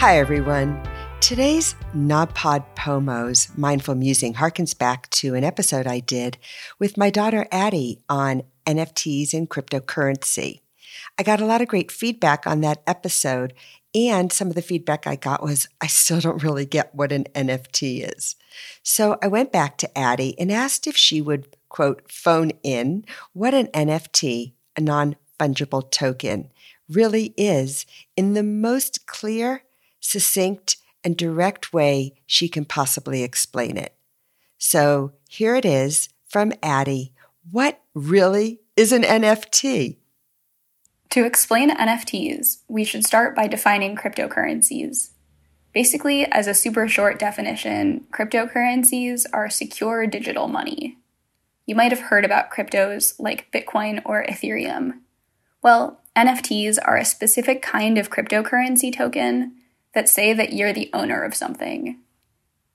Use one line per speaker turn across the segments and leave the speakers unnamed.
Hi, everyone. Today's Nodpod Pomos Mindful Musing harkens back to an episode I did with my daughter Addie on NFTs and cryptocurrency. I got a lot of great feedback on that episode, and some of the feedback I got was I still don't really get what an NFT is. So I went back to Addie and asked if she would, quote, phone in what an NFT, a non fungible token, really is in the most clear, succinct, and direct way she can possibly explain it. So here it is from Addie. What really is an NFT?
To explain NFTs, we should start by defining cryptocurrencies. Basically, as a super short definition, cryptocurrencies are secure digital money. You might have heard about cryptos like Bitcoin or Ethereum. Well, NFTs are a specific kind of cryptocurrency token that say that you're the owner of something.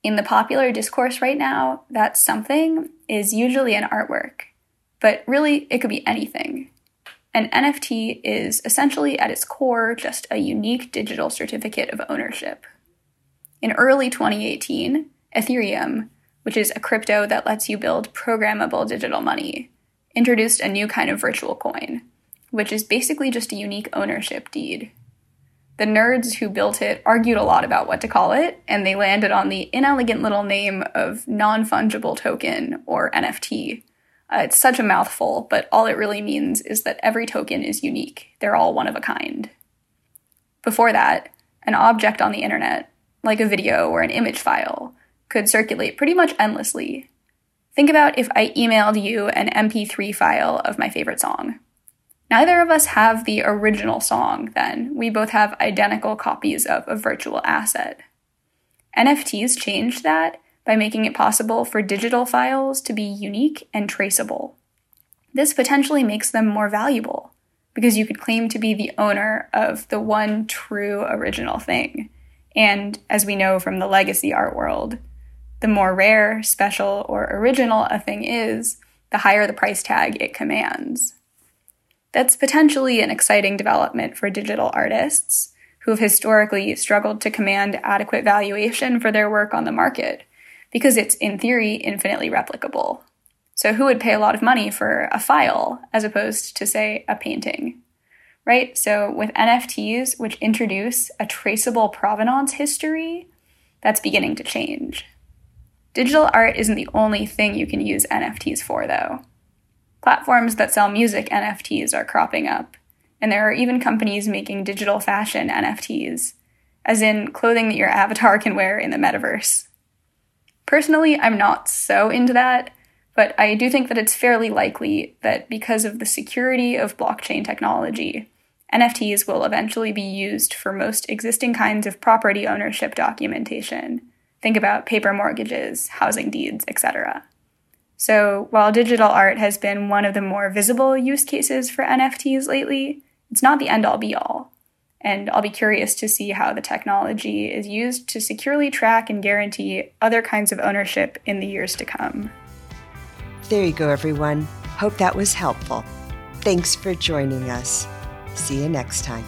In the popular discourse right now, that something is usually an artwork, but really it could be anything. An NFT is essentially at its core just a unique digital certificate of ownership. In early 2018, Ethereum, which is a crypto that lets you build programmable digital money, introduced a new kind of virtual coin, which is basically just a unique ownership deed. The nerds who built it argued a lot about what to call it, and they landed on the inelegant little name of non fungible token, or NFT. Uh, it's such a mouthful, but all it really means is that every token is unique. They're all one of a kind. Before that, an object on the internet, like a video or an image file, could circulate pretty much endlessly. Think about if I emailed you an MP3 file of my favorite song. Neither of us have the original song, then. We both have identical copies of a virtual asset. NFTs changed that by making it possible for digital files to be unique and traceable. This potentially makes them more valuable because you could claim to be the owner of the one true original thing. And as we know from the legacy art world, the more rare, special, or original a thing is, the higher the price tag it commands. That's potentially an exciting development for digital artists who have historically struggled to command adequate valuation for their work on the market because it's, in theory, infinitely replicable. So, who would pay a lot of money for a file as opposed to, say, a painting? Right? So, with NFTs, which introduce a traceable provenance history, that's beginning to change. Digital art isn't the only thing you can use NFTs for, though. Platforms that sell music NFTs are cropping up, and there are even companies making digital fashion NFTs, as in clothing that your avatar can wear in the metaverse. Personally, I'm not so into that, but I do think that it's fairly likely that because of the security of blockchain technology, NFTs will eventually be used for most existing kinds of property ownership documentation. Think about paper mortgages, housing deeds, etc. So, while digital art has been one of the more visible use cases for NFTs lately, it's not the end all be all. And I'll be curious to see how the technology is used to securely track and guarantee other kinds of ownership in the years to come.
There you go, everyone. Hope that was helpful. Thanks for joining us. See you next time.